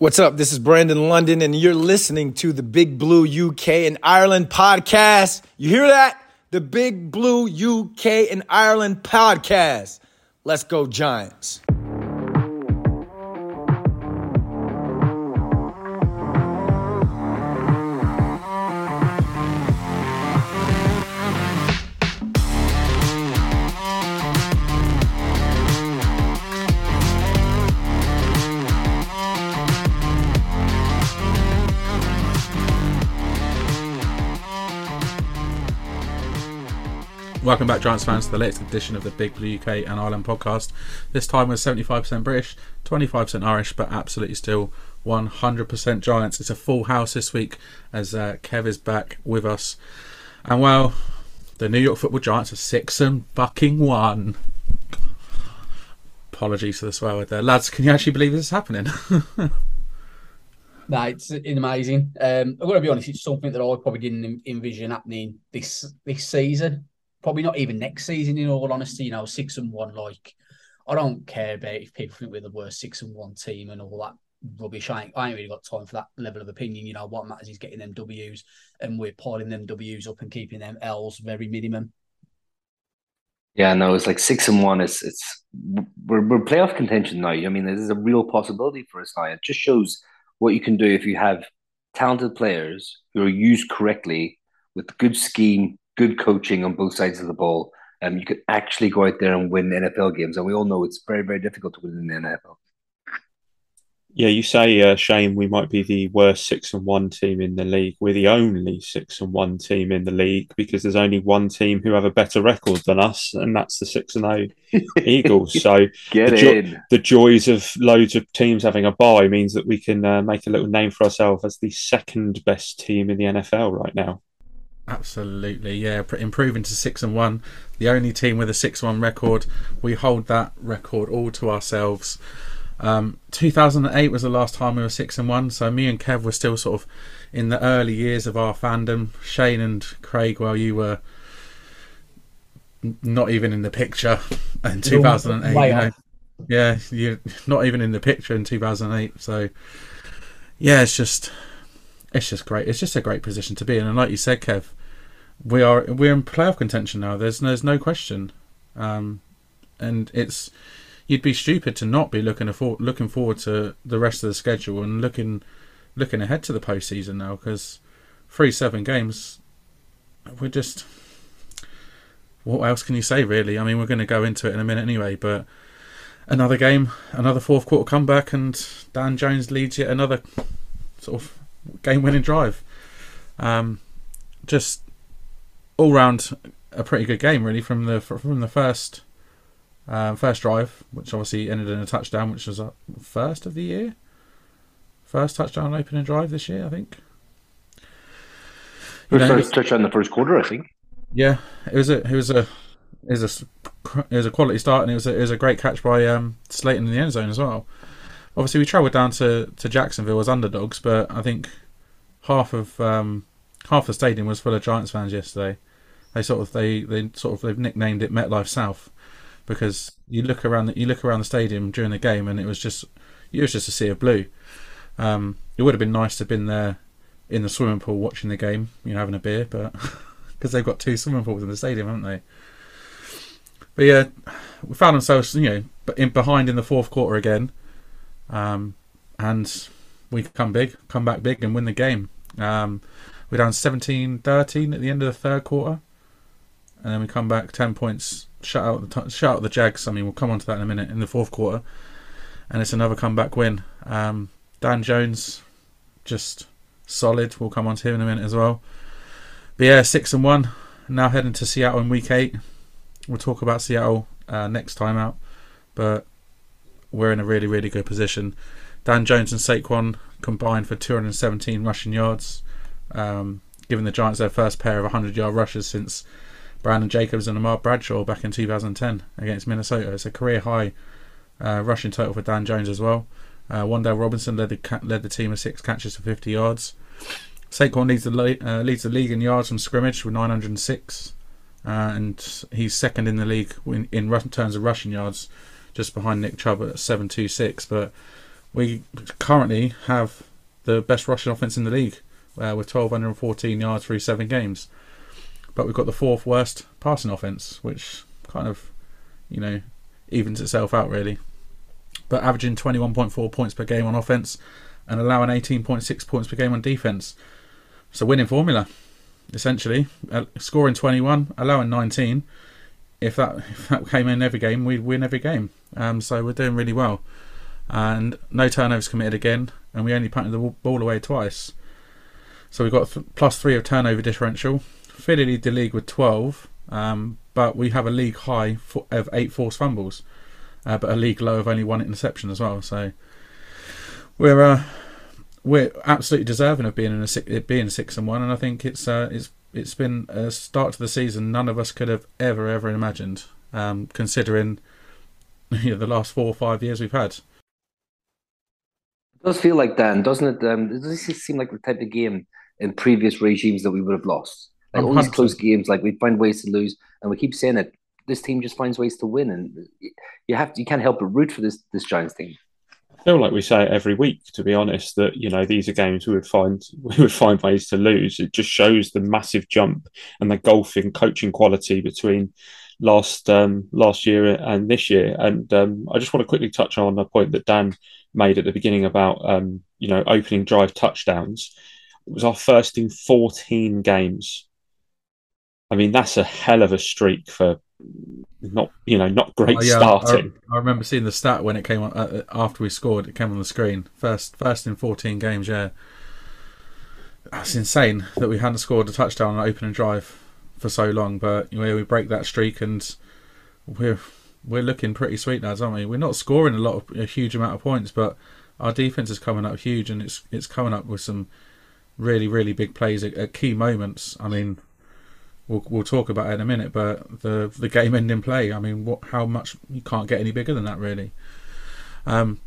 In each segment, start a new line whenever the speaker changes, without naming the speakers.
What's up? This is Brandon London, and you're listening to the Big Blue UK and Ireland podcast. You hear that? The Big Blue UK and Ireland podcast. Let's go, Giants.
Welcome back, Giants fans, to the latest edition of the Big Blue UK and Ireland podcast. This time we're 75% British, 25% Irish, but absolutely still 100% Giants. It's a full house this week as uh, Kev is back with us. And well, the New York Football Giants are six and fucking one. Apologies for the swear word there, lads. Can you actually believe this is happening?
No, it's amazing. Um, I've got to be honest; it's something that I probably didn't envision happening this this season probably not even next season. In all honesty, you know, six and one. Like, I don't care about if people think we're the worst six and one team and all that rubbish. I ain't, I ain't really got time for that level of opinion. You know, what matters is getting them W's, and we're piling them W's up and keeping them L's very minimum.
Yeah, no, it's like six and one. It's it's we're we're playoff contention now. I mean, there's a real possibility for us now. It just shows what you can do if you have talented players who are used correctly with good scheme, good coaching on both sides of the ball, um, you could actually go out there and win NFL games. And we all know it's very, very difficult to win in the NFL.
Yeah, you say, uh, Shane, we might be the worst six and one team in the league. We're the only six and one team in the league because there's only one team who have a better record than us, and that's the six and zero Eagles. So
Get
the, jo-
in.
the joys of loads of teams having a bye means that we can uh, make a little name for ourselves as the second best team in the NFL right now.
Absolutely, yeah. Improving to six and one, the only team with a six-one record. We hold that record all to ourselves. Um, 2008 was the last time we were six and one, so me and Kev were still sort of in the early years of our fandom. Shane and Craig, well, you were not even in the picture in 2008. You know. Yeah, you're not even in the picture in 2008. So, yeah, it's just it's just great. It's just a great position to be in. And like you said, Kev, we are we're in playoff contention now. There's there's no question, um, and it's you'd be stupid to not be looking for, looking forward to the rest of the schedule and looking looking ahead to the postseason now because three seven games, we're just what else can you say really? I mean, we're going to go into it in a minute anyway, but another game, another fourth quarter comeback, and Dan Jones leads yet another sort of game winning drive. Um, just all round a pretty good game really from the from the first um, first drive, which obviously ended in a touchdown, which was a first of the year, first touchdown opening drive this year, I think. You
First,
know,
first touchdown in the first quarter, I think.
yeah, it was a it was a it was a it was a quality start, and it was a, it was a great catch by um, Slayton in the end zone as well. Obviously, we travelled down to, to Jacksonville as underdogs, but I think half of um, half the stadium was full of Giants fans yesterday. They sort of they, they sort of they've nicknamed it MetLife South because you look around the, you look around the stadium during the game, and it was just it was just a sea of blue. Um, it would have been nice to have been there in the swimming pool watching the game, you know, having a beer, but because they've got two swimming pools in the stadium, haven't they? But yeah, we found ourselves, you know, in behind in the fourth quarter again, um, and we come big, come back big, and win the game. Um, we're down 17-13 at the end of the third quarter, and then we come back ten points, shut out the shut out the Jags. I mean, we'll come on to that in a minute in the fourth quarter, and it's another comeback win. Um, Dan Jones, just solid. We'll come on to him in a minute as well. But yeah, six and one. Now heading to Seattle in week eight. We'll talk about Seattle uh, next time out, but we're in a really, really good position. Dan Jones and Saquon combined for 217 rushing yards, um, giving the Giants their first pair of 100 yard rushes since Brandon Jacobs and Ahmad Bradshaw back in 2010 against Minnesota. It's a career high uh, rushing total for Dan Jones as well. Uh, Robinson led the ca- led the team with six catches for 50 yards. Saquon leads the le- uh, leads the league in yards from scrimmage with 906, uh, and he's second in the league in, in terms of rushing yards, just behind Nick Chubb at 726. But we currently have the best rushing offense in the league uh, with 1,214 yards through seven games. But we've got the fourth worst passing offense, which kind of, you know, evens itself out really. But averaging 21.4 points per game on offense and allowing 18.6 points per game on defense. It's a winning formula, essentially. Uh, scoring 21, allowing 19. If that if that came in every game, we'd win every game. Um, so we're doing really well. And no turnovers committed again, and we only punted the ball away twice. So we've got th- plus three of turnover differential. Lead the league with 12, um, but we have a league high of eight forced fumbles, uh, but a league low of only one interception as well. So we're uh, we're absolutely deserving of being in a being six and one, and I think it's uh, it's it's been a start to the season none of us could have ever ever imagined, um, considering you know, the last four or five years we've had.
It does feel like that, doesn't it? Um, does this seem like the type of game in previous regimes that we would have lost? Like all these close games, like we find ways to lose, and we keep saying it. This team just finds ways to win, and you have to, you can't help but root for this this Giants team.
I feel like we say it every week, to be honest, that you know these are games we would find we would find ways to lose. It just shows the massive jump and the golfing coaching quality between last um, last year and this year. And um, I just want to quickly touch on a point that Dan made at the beginning about um, you know opening drive touchdowns. It was our first in 14 games. I mean, that's a hell of a streak for not you know not great oh, yeah, starting.
I, I, remember seeing the stat when it came on uh, after we scored. It came on the screen. First, first in 14 games. Yeah, that's insane that we hadn't scored a touchdown on an opening drive for so long. But you know, we break that streak and we're we're looking pretty sweet now, aren't we? We're not scoring a lot of a huge amount of points, but our defense is coming up huge, and it's it's coming up with some really really big plays at, at key moments. I mean, we'll we'll talk about it in a minute, but the the game ending play. I mean, what how much you can't get any bigger than that, really. Um,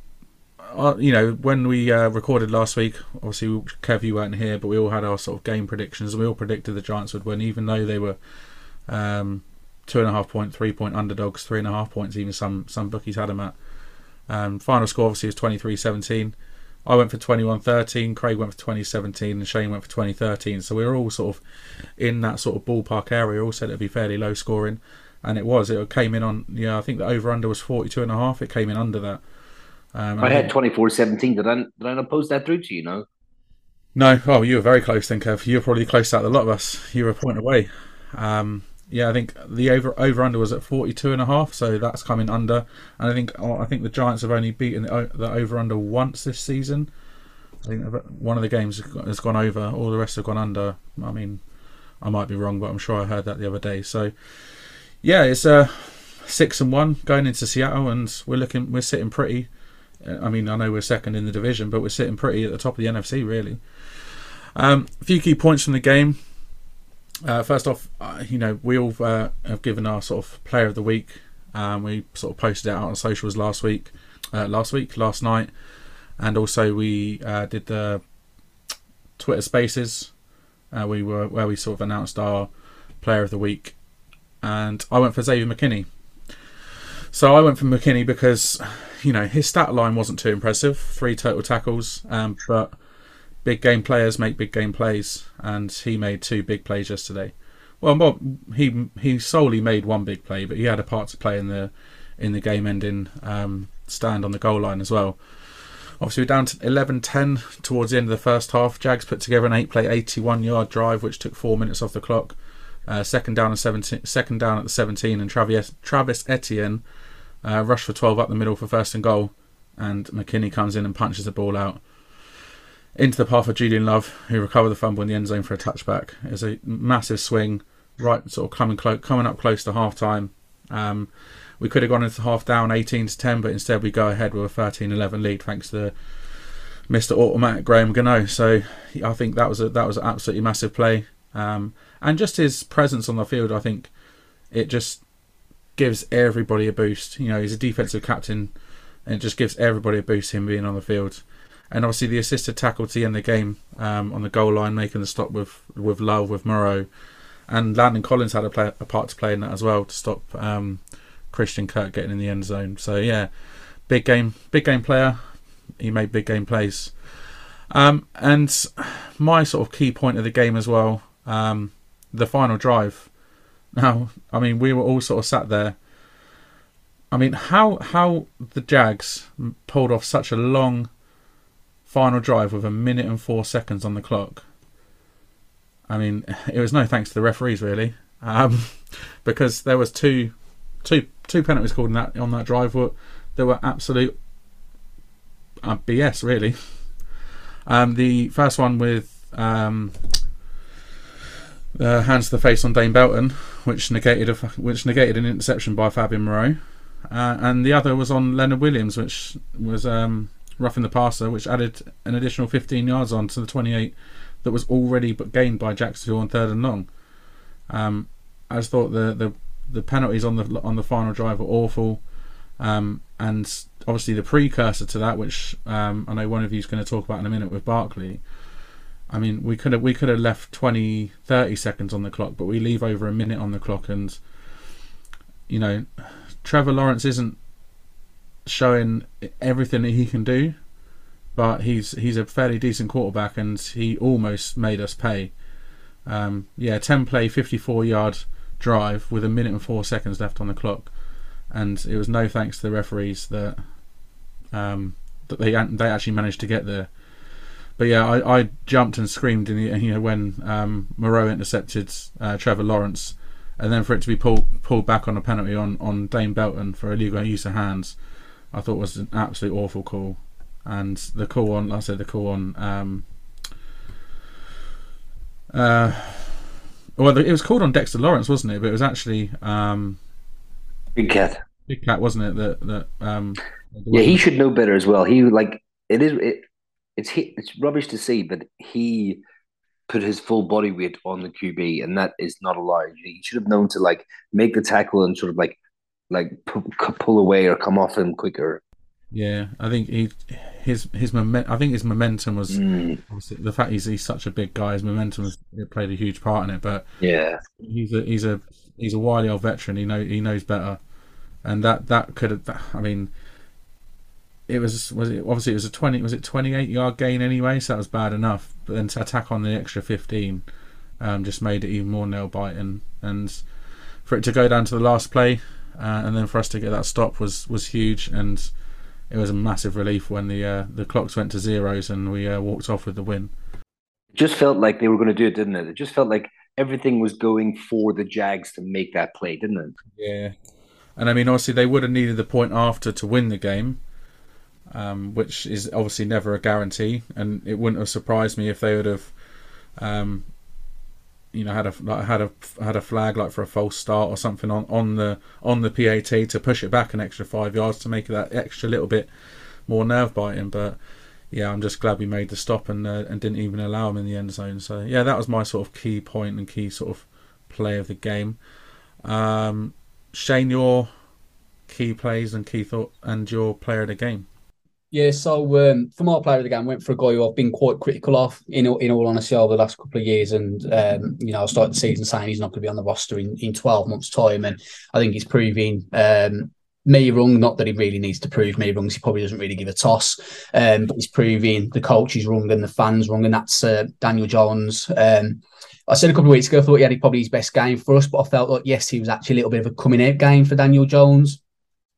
uh, you know, when we uh, recorded last week, obviously Kev, you weren't here, but we all had our sort of game predictions, and we all predicted the Giants would win, even though they were um, two and a half point, three point underdogs, three and a half points. Even some some bookies had them at. Um, final score obviously was 23-17. I went for 21-13, Craig went for 2017, and Shane went for 2013. So we were all sort of in that sort of ballpark area. All said it'd be fairly low scoring, and it was. It came in on yeah. I think the over under was 42 and a half. It came in under that.
Um, I, had 24-17. Did I did I not post that through to you? No.
No. Oh, you were very close, then, Kev. You were probably close out a lot of us. You were a point away. Um, yeah, I think the over over under was at 42 and a half, so that's coming under. And I think oh, I think the Giants have only beaten the, the over under once this season. I think one of the games has gone over, all the rest have gone under. I mean, I might be wrong, but I'm sure I heard that the other day. So, yeah, it's a uh, six and one going into Seattle, and we're looking, we're sitting pretty. I mean, I know we're second in the division, but we're sitting pretty at the top of the NFC, really. Um, a few key points from the game. Uh, first off, uh, you know, we all uh, have given our sort of player of the week. Um, we sort of posted it out on socials last week, uh, last week, last night, and also we uh, did the Twitter Spaces. Uh, we were where we sort of announced our player of the week, and I went for Xavier McKinney. So I went for McKinney because, you know, his stat line wasn't too impressive, three total tackles, um, but big game players make big game plays, and he made two big plays yesterday. Well, well, he he solely made one big play, but he had a part to play in the in the game-ending um, stand on the goal line as well. Obviously, we're down to 11-10 towards the end of the first half. Jags put together an eight-play, 81-yard drive, which took four minutes off the clock. Uh, second down at 17, second down at the 17, and Travis Travis Etienne uh, rushed for 12 up the middle for first and goal, and McKinney comes in and punches the ball out into the path of Julian Love, who recovered the fumble in the end zone for a touchback. It's a massive swing, right, sort of coming close, coming up close to half time. Um, we could have gone into half down 18 to 10, but instead we go ahead with a 13-11 lead thanks to Mr. Automatic Graham Gano. So I think that was a that was an absolutely massive play, um, and just his presence on the field. I think it just gives everybody a boost. You know, he's a defensive captain, and it just gives everybody a boost him being on the field and obviously the assisted tackle to end the game um, on the goal line, making the stop with with Love with Moreau, and Landon Collins had a, play, a part to play in that as well to stop um, Christian Kirk getting in the end zone. So yeah, big game, big game player. he made big game plays. Um, and my sort of key point of the game as well, um, the final drive. Now, I mean, we were all sort of sat there. I mean, how how the Jags pulled off such a long final drive with a minute and four seconds on the clock. I mean, it was no thanks to the referees really, um, because there was two, two, two penalties called in that on that drive. Were there were absolute uh, BS really. Um, the first one with um, uh, hands to the face on Dane Belton, which negated a, which negated an interception by Fabian Moreau, uh, and the other was on Leonard Williams, which was um, roughing the passer, which added an additional 15 yards on to the 28 that was already but gained by Jacksonville on third and long. Um, I just thought the, the the penalties on the on the final drive were awful, um, and obviously the precursor to that, which um, I know one of you is going to talk about in a minute with Barkley. I mean, we could have we could have left 20, 30 seconds on the clock, but we leave over a minute on the clock, and you know, Trevor Lawrence isn't showing everything that he can do, but he's he's a fairly decent quarterback, and he almost made us pay. Um, yeah, ten play, fifty four yard drive with a minute and four seconds left on the clock, and it was no thanks to the referees that um, that they they actually managed to get there. But yeah, I, I jumped and screamed in the, you know when um, Moreau intercepted uh, Trevor Lawrence, and then for it to be pulled pulled back on a penalty on on Dane Belton for illegal use of hands, I thought was an absolute awful call and the call on, like I said, the call on. Um, uh, well, it was called on Dexter Lawrence, wasn't it? But it was actually um,
Big Cat.
Big Cat, wasn't it? That that. Um,
yeah, he should know better as well. He like it is. It, it's it's rubbish to see, but he put his full body weight on the QB, and that is not allowed. He should have known to like make the tackle and sort of like like pull away or come off him quicker.
Yeah, I think he his his moment. I think his momentum was
mm.
the fact he's he's such a big guy. His momentum has played a huge part in it. But
yeah,
he's a he's a he's a wily old veteran. He know he knows better, and that that could have. I mean, it was was it obviously it was a twenty was it twenty eight yard gain anyway, so that was bad enough. But then to attack on the extra fifteen, um, just made it even more nail biting. And for it to go down to the last play, uh, and then for us to get that stop was was huge and it was a massive relief when the uh, the clocks went to zeros and we uh, walked off with the win.
It just felt like they were going to do it, didn't it? It just felt like everything was going for the Jags to make that play, didn't it?
Yeah, and I mean, obviously they would have needed the point after to win the game, um, which is obviously never a guarantee, and it wouldn't have surprised me if they would have um, you know had a had a had a flag like for a false start or something on, on the on the PAT to push it back an extra five yards to make it that extra little bit more nerve biting. But yeah, I'm just glad we made the stop and uh, and didn't even allow him in the end zone. So yeah, that was my sort of key point and key sort of play of the game. Um, Shane, your key plays and key thought and your player of the game.
Yeah, so um, for my player of the game, went for a guy who I've been quite critical of in in all honesty over the last couple of years, and um, you know I started the season saying he's not going to be on the roster in, in twelve months' time, and I think he's proving um, me wrong. Not that he really needs to prove me wrong, he probably doesn't really give a toss, um, but he's proving the coach is wrong and the fans wrong, and that's uh, Daniel Jones. Um, I said a couple of weeks ago, I thought he had probably his best game for us, but I felt like yes, he was actually a little bit of a coming out game for Daniel Jones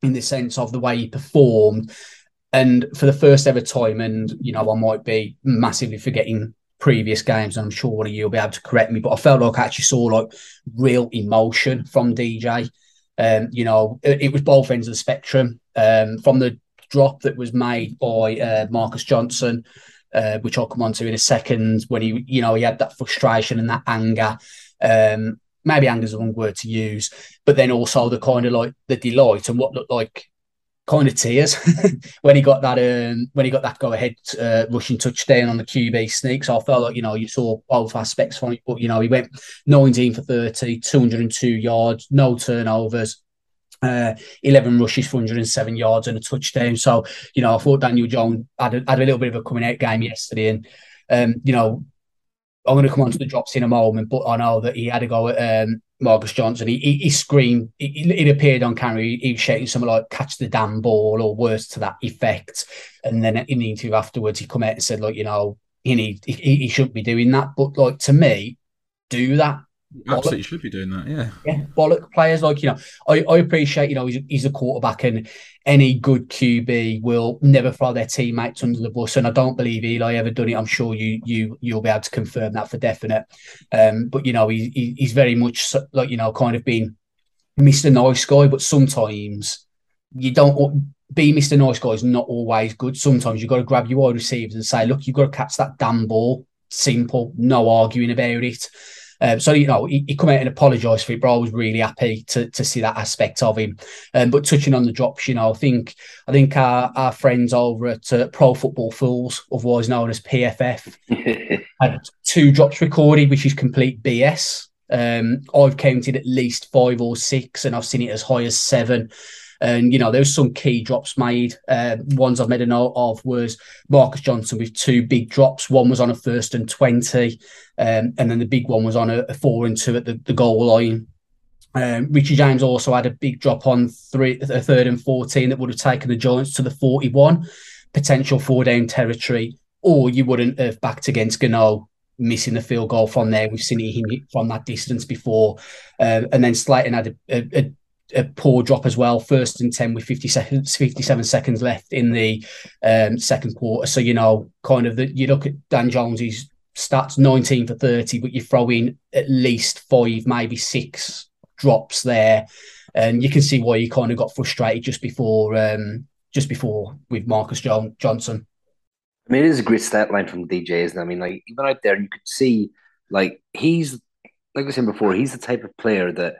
in the sense of the way he performed and for the first ever time, and you know, I might be massively forgetting previous games, and I'm sure one of you will be able to correct me, but I felt like I actually saw like real emotion from DJ. Um, you know, it, it, was both ends of the spectrum. Um, from the drop that was made by uh, Marcus Johnson, uh, which I'll come on to in a second, when he, you know, he had that frustration and that anger. Um, maybe anger is the wrong word to use, but then also the kind of like the delight and what looked like kind of tears when he got that um, when he got that go ahead uh, rushing touchdown on the QB sneak. So I felt like you know you saw both aspects from it, but you know he went 19 for 30, 202 yards, no turnovers. Uh, 11 rushes for 107 yards and a touchdown. So, you know, I thought Daniel Jones had a, had a little bit of a coming out game yesterday. And, um, you know, I'm going to come on to the drops in a moment, but I know that he had to go at um, Marcus Johnson. He, he, he screamed. It, appeared on camera. He, he was shouting something like "catch the damn ball" or words to that effect. And then in the interview afterwards, he come out and said, "Like you know, he need he, he shouldn't be doing that." But like to me, do that.
Absolutely should be doing that. Yeah.
Yeah. Bollock players like, you know, I, I appreciate, you know, he's, he's a quarterback and any good QB will never throw their teammates under the bus. And I don't believe Eli ever done it. I'm sure you you you'll be able to confirm that for definite. Um, but you know, he, he's very much like, you know, kind of being Mr. Nice Guy, but sometimes you don't be Mr. Nice Guy is not always good. Sometimes you've got to grab your wide receivers and say, look, you've got to catch that damn ball. Simple, no arguing about it. Um, so you know, he, he come out and apologised for it, but I was really happy to to see that aspect of him. Um, but touching on the drops, you know, I think I think our, our friends over at uh, Pro Football Fools, otherwise known as PFF, had two drops recorded, which is complete BS. Um, I've counted at least five or six, and I've seen it as high as seven. And you know, there's some key drops made. Uh, ones I've made a note of was Marcus Johnson with two big drops. One was on a first and twenty, um, and then the big one was on a, a four and two at the, the goal line. Um, Richie James also had a big drop on three, a third and fourteen that would have taken the Giants to the forty-one, potential four down territory, or you wouldn't have backed against Gano missing the field goal from there. We've seen him from that distance before. Um, and then Slayton had a, a, a, a poor drop as well. First and 10 with 50 seconds, 57 seconds left in the um, second quarter. So, you know, kind of the, you look at Dan Jones's stats 19 for 30, but you throw in at least five, maybe six drops there. And you can see why he kind of got frustrated just before um, just before with Marcus John- Johnson.
I mean, it is a great stat line from DJ, isn't it? I mean, like even out there, you could see like he's like I was saying before, he's the type of player that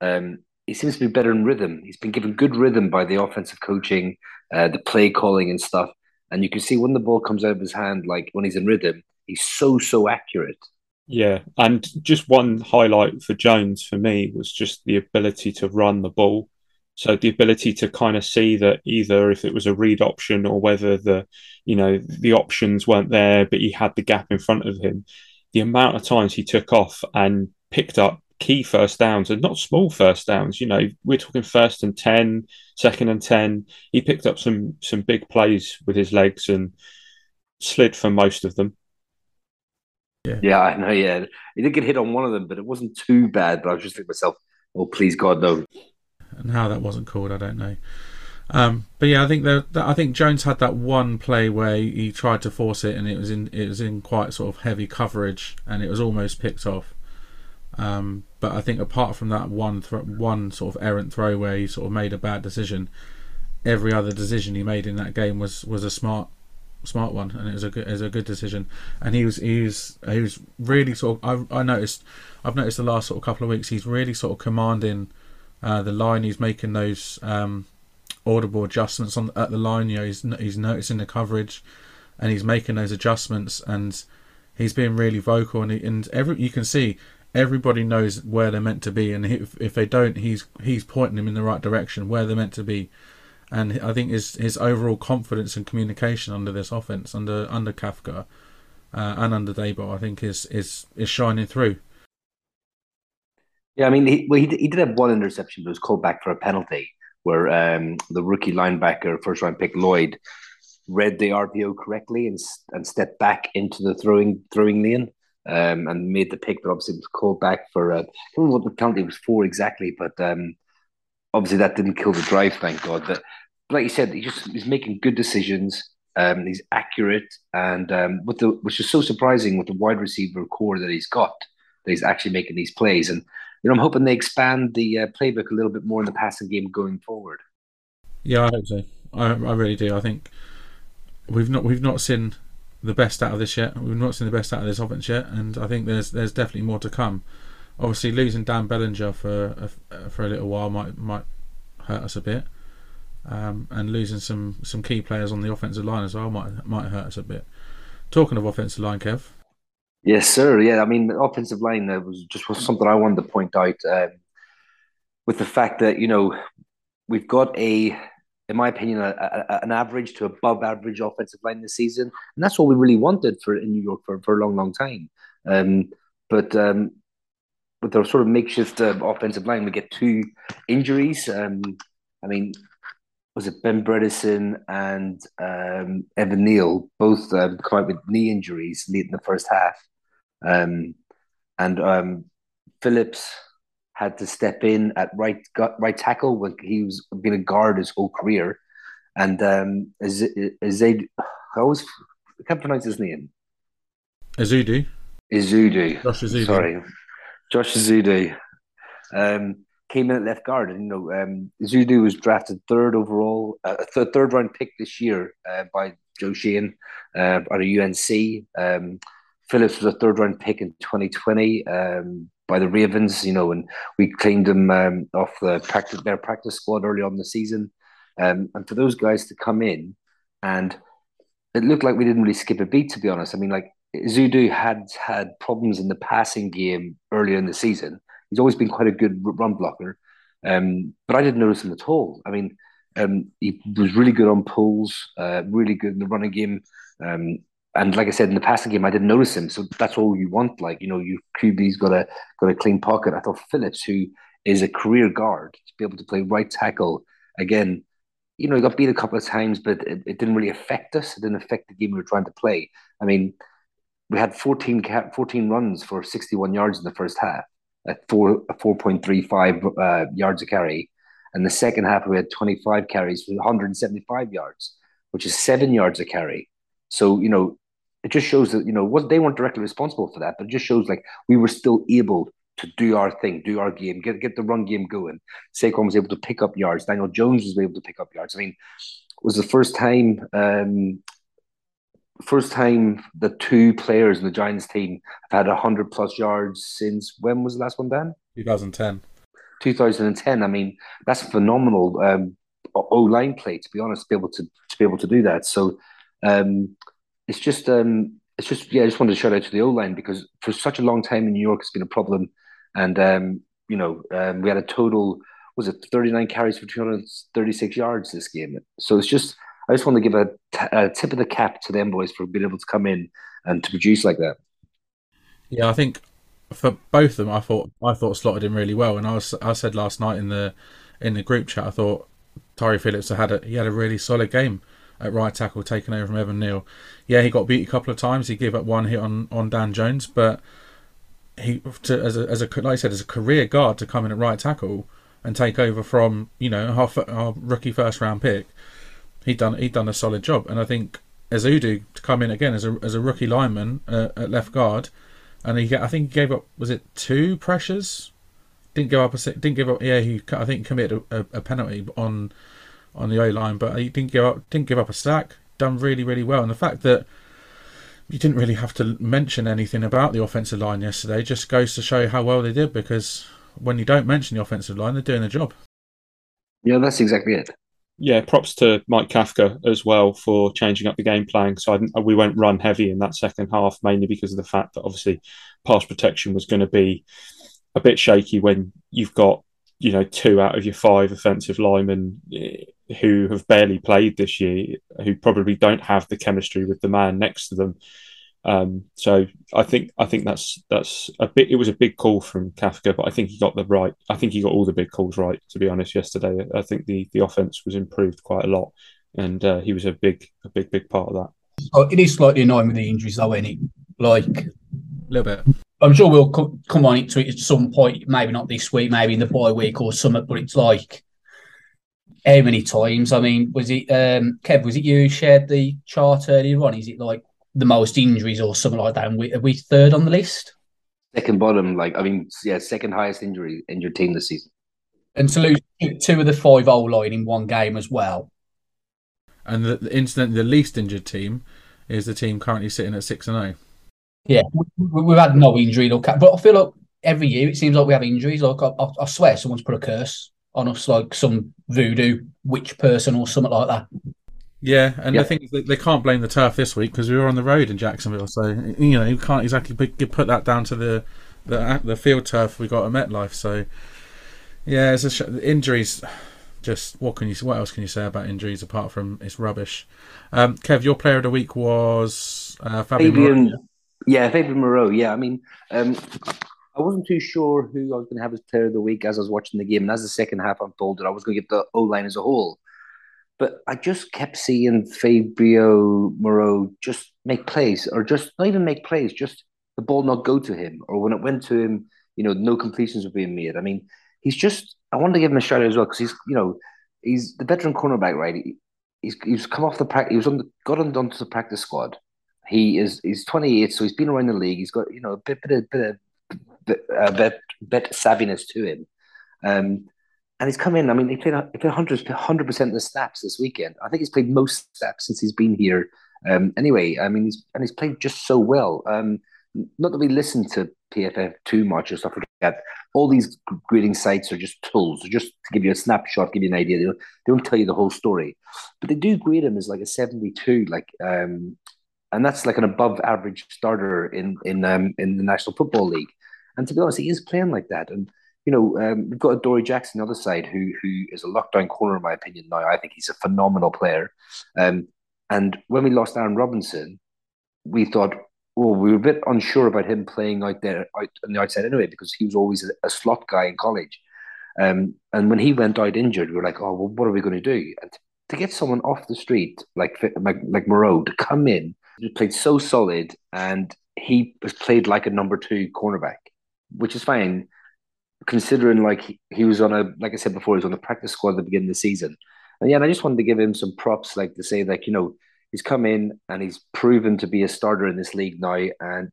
um, he seems to be better in rhythm. He's been given good rhythm by the offensive coaching, uh, the play calling and stuff. And you can see when the ball comes out of his hand, like when he's in rhythm, he's so so accurate.
Yeah, and just one highlight for Jones for me was just the ability to run the ball. So the ability to kind of see that either if it was a read option or whether the, you know, the options weren't there, but he had the gap in front of him. The amount of times he took off and picked up key first downs and not small first downs. You know, we're talking first and 10, second and 10. He picked up some some big plays with his legs and slid for most of them.
Yeah, yeah I know. Yeah, he did get hit on one of them, but it wasn't too bad. But I was just thinking myself, oh, please God, no.
And how that wasn't called, I don't know. Um, but yeah, I think that I think Jones had that one play where he tried to force it, and it was in it was in quite sort of heavy coverage, and it was almost picked off. Um, but I think apart from that one th- one sort of errant throw where he sort of made a bad decision, every other decision he made in that game was was a smart smart one, and it was a good, it was a good decision. And he was he was he was really sort of I, I noticed I've noticed the last sort of couple of weeks he's really sort of commanding uh, the line. He's making those um, audible adjustments on at the line. You know, he's he's noticing the coverage, and he's making those adjustments, and he's being really vocal. And he, and every you can see everybody knows where they're meant to be, and if, if they don't, he's he's pointing them in the right direction where they're meant to be. And I think his his overall confidence and communication under this offense, under under Kafka, uh, and under Daboll, I think is is is shining through.
Yeah, I mean, he, well, he, he did have one interception, but was called back for a penalty where um, the rookie linebacker, first round pick Lloyd, read the RPO correctly and and stepped back into the throwing throwing lane um, and made the pick, but obviously it was called back for uh, I don't know what the penalty was for exactly, but um, obviously that didn't kill the drive, thank God. But like you said, he just he's making good decisions. Um, he's accurate, and um, with the which is so surprising with the wide receiver core that he's got, that he's actually making these plays. And you know, I'm hoping they expand the uh, playbook a little bit more in the passing game going forward.
Yeah, I hope so. I, I really do. I think we've not we've not seen the best out of this yet. We've not seen the best out of this offense yet, and I think there's there's definitely more to come. Obviously, losing Dan Bellinger for a, for a little while might might hurt us a bit, um, and losing some some key players on the offensive line as well might might hurt us a bit. Talking of offensive line, Kev.
Yes, sir. Yeah, I mean, the offensive line uh, was just was something I wanted to point out um, with the fact that you know we've got a in my opinion, a, a, an average to above average offensive line this season, and that's what we really wanted for in New York for, for a long, long time. Um, but um, with their sort of makeshift uh, offensive line, we get two injuries. Um, I mean, was it Ben Bredeson and um, Evan Neal both um, come out with knee injuries late in the first half, um, and um, Phillips had to step in at right right tackle when he was been a guard his whole career, and um, Azad, I always I can't pronounce his name.
Ezeudu.
Ezeudu.
Josh Ezeudu.
Sorry, Josh Ezeudu. Um, came in at left guard, and you know, um, Ezeudu was drafted third overall, uh, th- third round pick this year uh, by Joe Schoen uh, out of UNC. Um, Phillips was a third round pick in 2020 um, by the Ravens, you know, and we claimed him um, off the practice their practice squad early on the season. Um, and for those guys to come in, and it looked like we didn't really skip a beat, to be honest. I mean, like Zudu had had problems in the passing game earlier in the season He's always been quite a good run blocker, um, but I didn't notice him at all. I mean, um, he was really good on pulls, uh, really good in the running game. And like I said in the passing game, I didn't notice him. So that's all you want. Like you know, you QB's got a got a clean pocket. I thought Phillips, who is a career guard, to be able to play right tackle again. You know, he got beat a couple of times, but it, it didn't really affect us. It didn't affect the game we were trying to play. I mean, we had 14, 14 runs for 61 yards in the first half at four four point three five uh, yards a carry, and the second half we had twenty five carries for one hundred and seventy five yards, which is seven yards a carry. So you know, it just shows that you know what they weren't directly responsible for that, but it just shows like we were still able to do our thing, do our game, get get the run game going. Saquon was able to pick up yards. Daniel Jones was able to pick up yards. I mean, it was the first time um, first time the two players in the Giants team have had 100 plus yards since when was the last one, Dan?
2010.
2010. I mean, that's phenomenal um, O line play, to be honest, to be able to, to be able to do that. So um, it's just, um, it's just, yeah, I just wanted to shout out to the O line because for such a long time in New York, it's been a problem. And, um, you know, um, we had a total, was it 39 carries for 236 yards this game? So it's just, I just want to give a, t- a tip of the cap to them boys for being able to come in and to produce like that.
Yeah, I think for both of them, I thought I thought slotted in really well. And I was I said last night in the in the group chat, I thought Tyre Phillips had a he had a really solid game at right tackle, taking over from Evan Neal. Yeah, he got beat a couple of times. He gave up one hit on, on Dan Jones, but he to, as a as a like I said as a career guard to come in at right tackle and take over from you know our, our rookie first round pick he done he done a solid job, and I think Ezeudu to come in again as a as a rookie lineman uh, at left guard, and he I think he gave up was it two pressures, didn't give up a didn't give up yeah he I think committed a, a penalty on on the O line, but he didn't give up didn't give up a sack. Done really really well, and the fact that you didn't really have to mention anything about the offensive line yesterday just goes to show how well they did because when you don't mention the offensive line, they're doing the job.
Yeah, that's exactly it
yeah, props to Mike Kafka as well for changing up the game plan. So I, we went run heavy in that second half, mainly because of the fact that obviously pass protection was going to be a bit shaky when you've got you know two out of your five offensive linemen eh, who have barely played this year, who probably don't have the chemistry with the man next to them. Um, so I think I think that's that's a bit. It was a big call from Kafka, but I think he got the right. I think he got all the big calls right. To be honest, yesterday I think the the offense was improved quite a lot, and uh, he was a big a big big part of that.
Oh, it is slightly annoying with the injuries, though, any like
a little bit.
I'm sure we'll co- come on to it at some point. Maybe not this week, maybe in the bye week or something. But it's like how many times? I mean, was it um, Kev? Was it you who shared the chart earlier on? Is it like the most injuries or something like that. And we, are we third on the list?
Second bottom, like I mean, yeah, second highest injury injured team this season.
And to lose two of the five O line in one game as well.
And the, the incident, the least injured team is the team currently sitting at six and zero.
Yeah, we, have had no injury look but I feel like every year it seems like we have injuries. Like I, I, I swear, someone's put a curse on us, like some voodoo witch person or something like that.
Yeah, and yeah. the thing is, they can't blame the turf this week because we were on the road in Jacksonville, so you know you can't exactly put that down to the the, the field turf we got at MetLife. So yeah, it's a sh- injuries. Just what can you what else can you say about injuries apart from it's rubbish? Um, Kev, your player of the week was uh, Fabian.
Fabian yeah, Fabian Moreau. Yeah, I mean, um, I wasn't too sure who I was going to have as player of the week as I was watching the game, and as the second half unfolded, I was going to get the O line as a whole. But I just kept seeing Fabio Moreau just make plays, or just not even make plays, just the ball not go to him, or when it went to him, you know, no completions were being made. I mean, he's just. I wanted to give him a shout out as well because he's, you know, he's the veteran cornerback, right? He, he's he's come off the practice. He was on the got on onto the practice squad. He is he's 28, so he's been around the league. He's got you know a bit bit of, bit of bit, bit, bit savviness to him. Um, and he's come in. I mean, he played, he played 100 percent of the snaps this weekend. I think he's played most snaps since he's been here. Um, anyway, I mean, he's and he's played just so well. Um, not that we listen to PFF too much or stuff like that. All these grading sites are just tools, just to give you a snapshot, give you an idea. They don't, they don't tell you the whole story, but they do grade him as like a seventy-two, like, um, and that's like an above average starter in in um, in the National Football League. And to be honest, he is playing like that. And you know, um, we've got Dory Jackson on the other side, who who is a lockdown corner in my opinion. Now, I think he's a phenomenal player. Um, and when we lost Aaron Robinson, we thought, well, we were a bit unsure about him playing out there out on the outside anyway, because he was always a, a slot guy in college. Um, and when he went out injured, we were like, oh, well, what are we going to do? And to, to get someone off the street like like, like Moreau to come in, he played so solid, and he was played like a number two cornerback, which is fine considering like he, he was on a like I said before, he was on the practice squad at the beginning of the season. And yeah, and I just wanted to give him some props, like to say like, you know, he's come in and he's proven to be a starter in this league now. And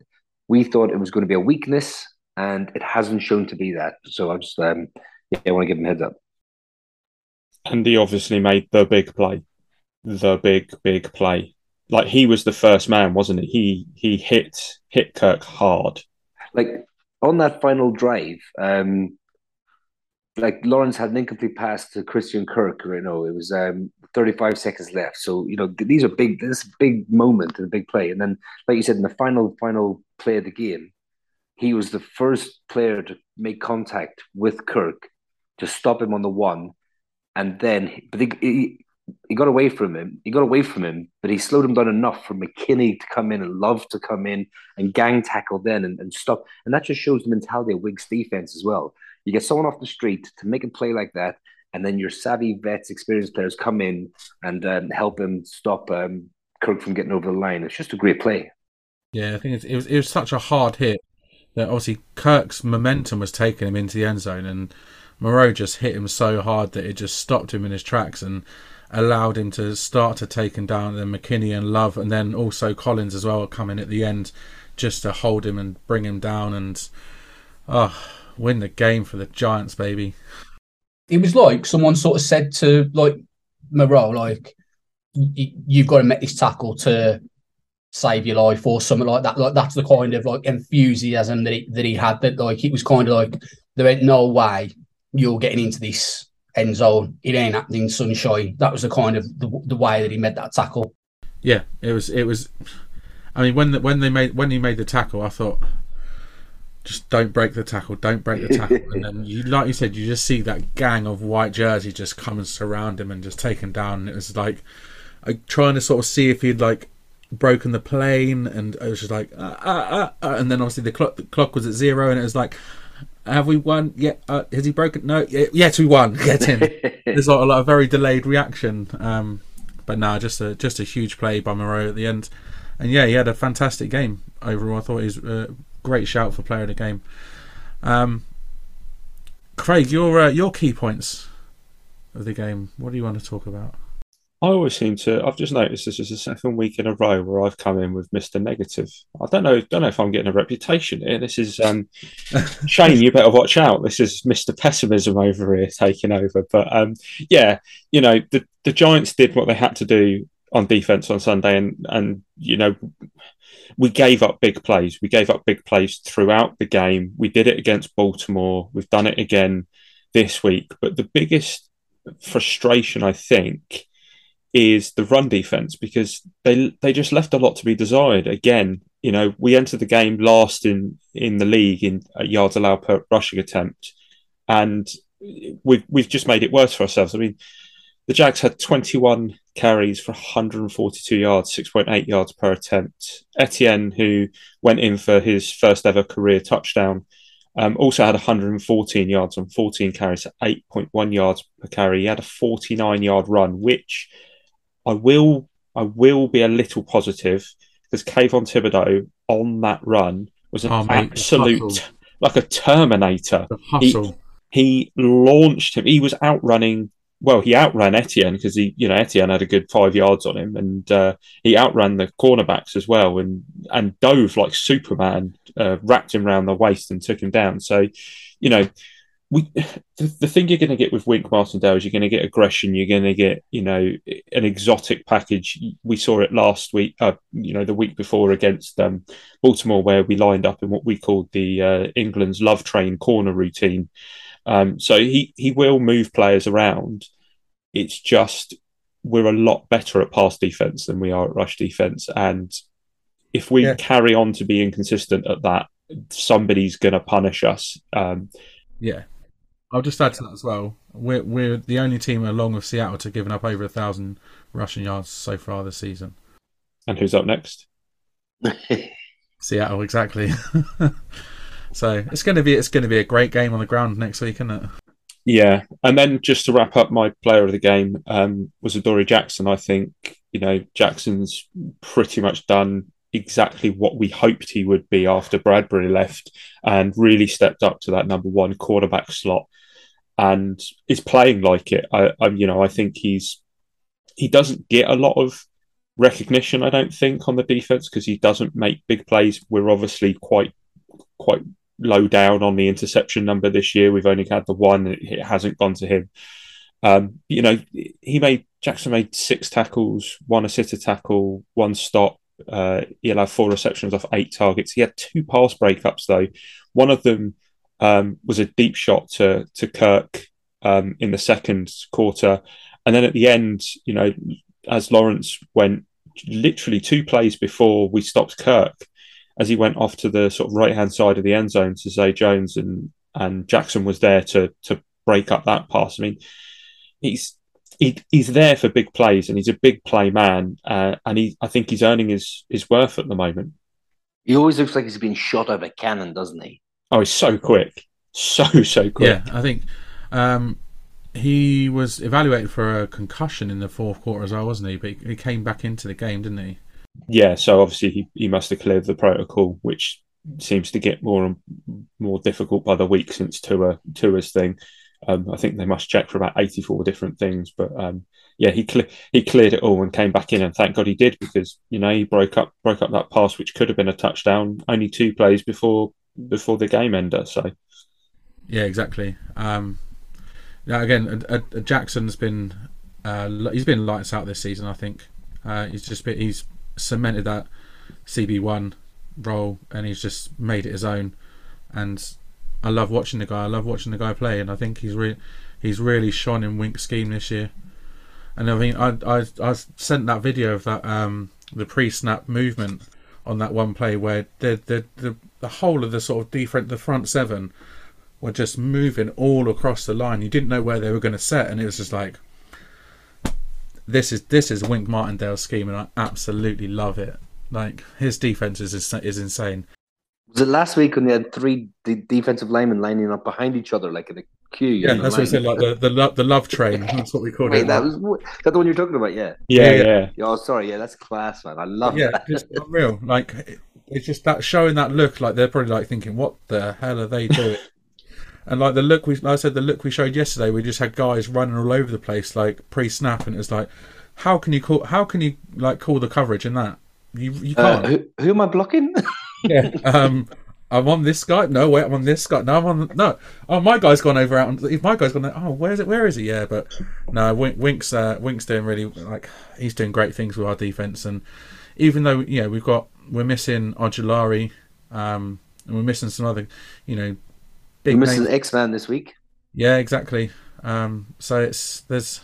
we thought it was going to be a weakness, and it hasn't shown to be that. So I just um yeah, I want to give him heads up.
And he obviously made the big play. The big, big play. Like he was the first man, wasn't it? He he hit hit Kirk hard.
Like on that final drive, um, like Lawrence had an incomplete pass to Christian Kirk. You know, it was um, 35 seconds left. So you know these are big. This big moment and a big play. And then, like you said, in the final final play of the game, he was the first player to make contact with Kirk to stop him on the one, and then but he, he, he got away from him. He got away from him, but he slowed him down enough for McKinney to come in and Love to come in and gang tackle then and, and stop. And that just shows the mentality of Wink's defense as well. You get someone off the street to make a play like that, and then your savvy vets, experienced players come in and um, help him stop um, Kirk from getting over the line. It's just a great play.
Yeah, I think it was it was such a hard hit that obviously Kirk's momentum was taking him into the end zone, and Moreau just hit him so hard that it just stopped him in his tracks and allowed him to start to take him down. Then McKinney and Love, and then also Collins as well, coming at the end just to hold him and bring him down and oh, win the game for the Giants, baby.
It was like someone sort of said to like Moreau, like you've got to make this tackle to save your life or something like that. Like that's the kind of like enthusiasm that he that he had. That like it was kind of like there ain't no way you're getting into this end zone. It ain't happening, sunshine. That was the kind of the, the way that he made that tackle.
Yeah, it was. It was. I mean, when the, when they made when he made the tackle, I thought, just don't break the tackle, don't break the tackle, and then you, like you said, you just see that gang of white jersey just come and surround him and just take him down. And it was like, I trying to sort of see if he'd like broken the plane, and it was just like, uh, uh, uh, and then obviously the clock the clock was at zero, and it was like, have we won? Yeah. Uh, has he broken? No. Yeah, yes, we won. Get him. There's a lot, a lot of very delayed reaction. Um, but now nah, just a just a huge play by Moreau at the end, and yeah, he had a fantastic game overall. I thought he was a great shout for player of the game. Um, Craig, your uh, your key points of the game. What do you want to talk about?
I always seem to. I've just noticed this is the second week in a row where I've come in with Mister Negative. I don't know. Don't know if I'm getting a reputation here. This is um, Shane. You better watch out. This is Mister Pessimism over here taking over. But um, yeah, you know the the Giants did what they had to do on defense on Sunday, and and you know we gave up big plays. We gave up big plays throughout the game. We did it against Baltimore. We've done it again this week. But the biggest frustration, I think is the run defense because they they just left a lot to be desired. Again, you know, we entered the game last in in the league in yards allowed per rushing attempt, and we've we've just made it worse for ourselves. I mean, the Jags had 21 carries for 142 yards, 6.8 yards per attempt. Etienne, who went in for his first ever career touchdown, Um, also had 114 yards on 14 carries, 8.1 yards per carry. He had a 49 yard run, which I will I will be a little positive because Kayvon Thibodeaux on that run was an
Oh, mate,
absolute like a Terminator.
Hustle.
He launched him. He was outrunning. Well, he outran Etienne because he, you know, Etienne had a good five yards on him, and uh, he outran the cornerbacks as well, and and dove like Superman, uh, wrapped him around the waist and took him down. So, you know, we the, the thing you're going to get with Wink Martindale is you're going to get aggression. You're going to get, you know, an exotic package. We saw it last week, uh, you know, the week before against um, Baltimore, where we lined up in what we called the uh, England's love train corner routine. Um, so he he will move players around. It's just we're a lot better at pass defense than we are at rush defense, and if we
Yeah.
carry on to be inconsistent at that, somebody's going to punish us. Um,
Yeah. I'll just add to that as well. We're we're the only team along with Seattle to given up over a thousand rushing yards so far this season.
and who's up next?
Seattle, exactly. so it's gonna be it's gonna be a great game on the ground next week, isn't it?
Yeah, and then just to wrap up, my player of the game um, was Adoree Jackson. I think you know Jackson's pretty much done exactly what we hoped he would be after Bradberry left, and really stepped up to that number one quarterback slot, and is playing like it. I, I you know I think he's he doesn't get a lot of recognition. I don't think on the defense because he doesn't make big plays. We're obviously quite quite low down on the interception number this year. We've only had the one; it hasn't gone to him. Um, you know, he made Jackson made six tackles, one assisted tackle, one stop. Uh, he allowed four receptions off eight targets. He had two pass breakups though. One of them um, was a deep shot to to Kirk um, in the second quarter, and then at the end, you know, as Lawrence went literally two plays before we stopped Kirk, as he went off to the sort of right hand side of the end zone to Zay Jones and and Jackson was there to to break up that pass. I mean, he's he, he's there for big plays and he's a big play man, uh, and he I think he's earning his his worth at the moment.
he always looks like he's been shot out of a cannon, doesn't he?
Oh, he's so quick, so so quick.
Yeah, I think um, he was evaluated for a concussion in the fourth quarter as well, wasn't he? But he, he came back into the game, didn't he?
yeah, so obviously he, he must have cleared the protocol, which seems to get more and more difficult by the week since Tua Tua's thing. Um, I think they must check for about eighty four different things, but um, yeah, he cle- he cleared it all and came back in, and thank God he did because you know he broke up broke up that pass which could have been a touchdown only two plays before before the game ender. So
Yeah, exactly. Um, yeah, again, Jackson's been uh, he's been lights out this season. I think uh, he's just been, he's cemented that CB one role and he's just made it his own. And I love watching the guy. I love watching the guy play, and I think he's re- he's really shone in Wink's scheme this year. And I mean, I I I sent that video of that um the pre-snap movement on that one play where the the the, the whole of the sort of defense the front seven were just moving all across the line. You didn't know where they were going to set, and it was just like, this is this is Wink Martindale's scheme, and I absolutely love it. Like his defense is, is insane.
Was it last week when they had three de- defensive linemen lining up behind each other, like in a queue?
Yeah,
in the
that's what I said. Like the the lo- the love train. That's what we called
Wait,
it.
that was that the one you're talking about? Yeah.
yeah,
Yeah,
yeah,
Yeah, Oh, sorry. Yeah, that's class, man. I love it.
yeah,
that.
just unreal. Like it's just that showing that look. Like they're probably like thinking, what the hell are they doing? and like the look we, like I said, the look we showed yesterday, we just had guys running all over the place, like pre-snap, and it's like, how can you call? How can you like call the coverage in that? You you
Uh,
can't.
who, who am I blocking?
Yeah. Um, I'm on this guy. No, wait, I'm on this guy. No, I'm on no. Oh, my guy's gone over out. on- My guy's gone. Oh, where's it? Where is he? Yeah, but no. Wink, Wink's uh, Wink's doing really like he's doing great things with our defense. And even though you know we've got we're missing Ojulari, um, and we're missing some other, you know, we're
missing. X Man this week.
Yeah, exactly. Um, so it's there's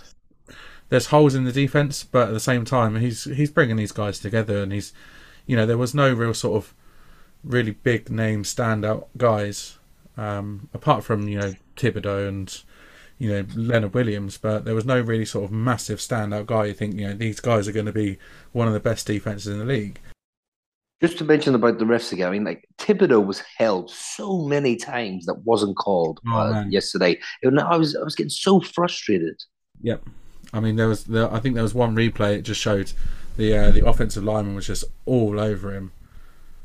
there's holes in the defense, but at the same time, he's he's bringing these guys together, and he's you know there was no real sort of really big name standout guys um, apart from you know Thibodeaux and you know Leonard Williams, but there was no really sort of massive standout guy. You think you know these guys are going to be one of the best defenses in the league.
Just to mention about the refs again, I mean, like Thibodeaux was held so many times that wasn't called
Oh,
uh, yesterday. And I was I was getting so frustrated.
Yep. I mean, there was there, I think there was one replay. It just showed the uh, the offensive lineman was just all over him.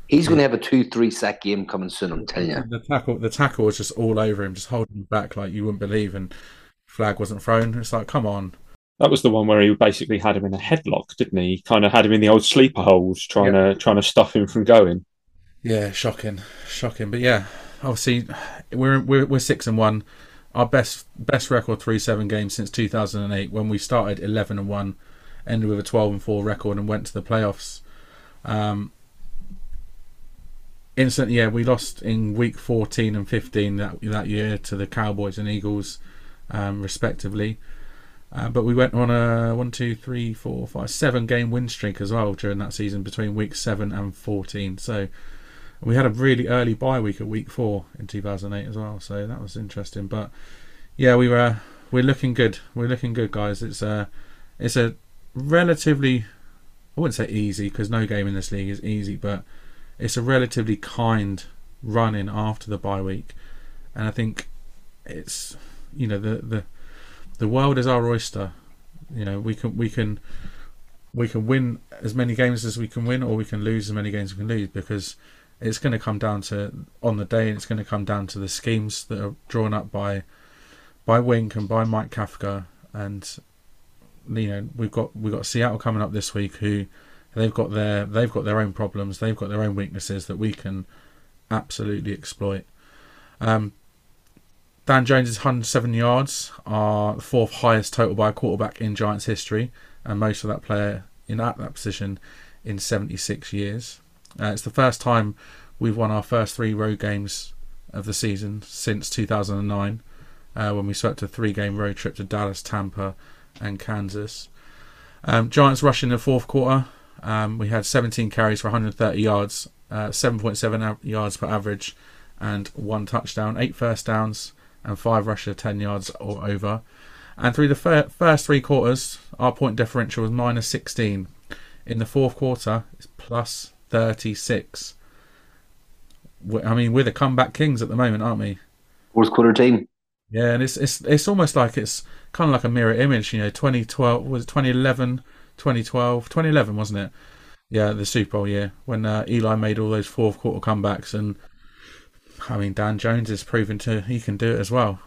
He's going to have a two three sack game coming soon. I'm telling you.
The tackle the tackle was just all over him, just holding him back like you wouldn't believe. And flag wasn't thrown. It's like, come on.
That was the one where he basically had him in a headlock, didn't he? He kind of had him in the old sleeper holes, trying to trying to stop him from going.
Yeah, shocking, shocking. But yeah, obviously we're we're we're six and one. Our best best record three seven games since two thousand and eight when we started eleven and one, ended with a twelve and four record and went to the playoffs. Um, instantly, yeah, we lost in week fourteen and fifteen that that year to the Cowboys and Eagles, um, respectively. Uh, but we went on a one, two, three, four, five, seven game win streak as well during that season between week seven and fourteen. So we had a really early bye week at week four in 2008 as well, so that was interesting. But yeah, we were we're looking good. We're looking good, guys. It's a it's a relatively I wouldn't say easy because no game in this league is easy, but it's a relatively kind run in after the bye week, and I think it's you know the the the world is our oyster. You know we can we can we can win as many games as we can win, or we can lose as many games as we can lose because it's going to come down to on the day. and It's going to come down to the schemes that are drawn up by by Wink and by Mike Kafka, and you know we've got we've got Seattle coming up this week, who they've got their they've got their own problems, they've got their own weaknesses that we can absolutely exploit. Um, Dan Jones' 107 yards are the fourth highest total by a quarterback in Giants history, and most of that player in at that position in 76 years. Uh, it's the first time we've won our first three road games of the season since 2009, uh, when we swept a three-game road trip to Dallas, Tampa, and Kansas. Um, Giants rush in the fourth quarter. Um, we had 17 carries for 130 yards, uh, 7.7 av- yards per average, and one touchdown, eight first downs, and five rushes of 10 yards or over. And through the fir- first three quarters, our point differential was minus 16. In the fourth quarter, it's plus 36. We- I mean, we're the comeback kings at the moment, aren't we?
Fourth quarter team.
Yeah, and it's it's it's almost like it's kind of like a mirror image. You know, 2012 was 2011, 2012, 2011, wasn't it? Yeah, the Super Bowl year when uh, Eli made all those fourth quarter comebacks, and I mean Dan Jones is proven to he can do it as well.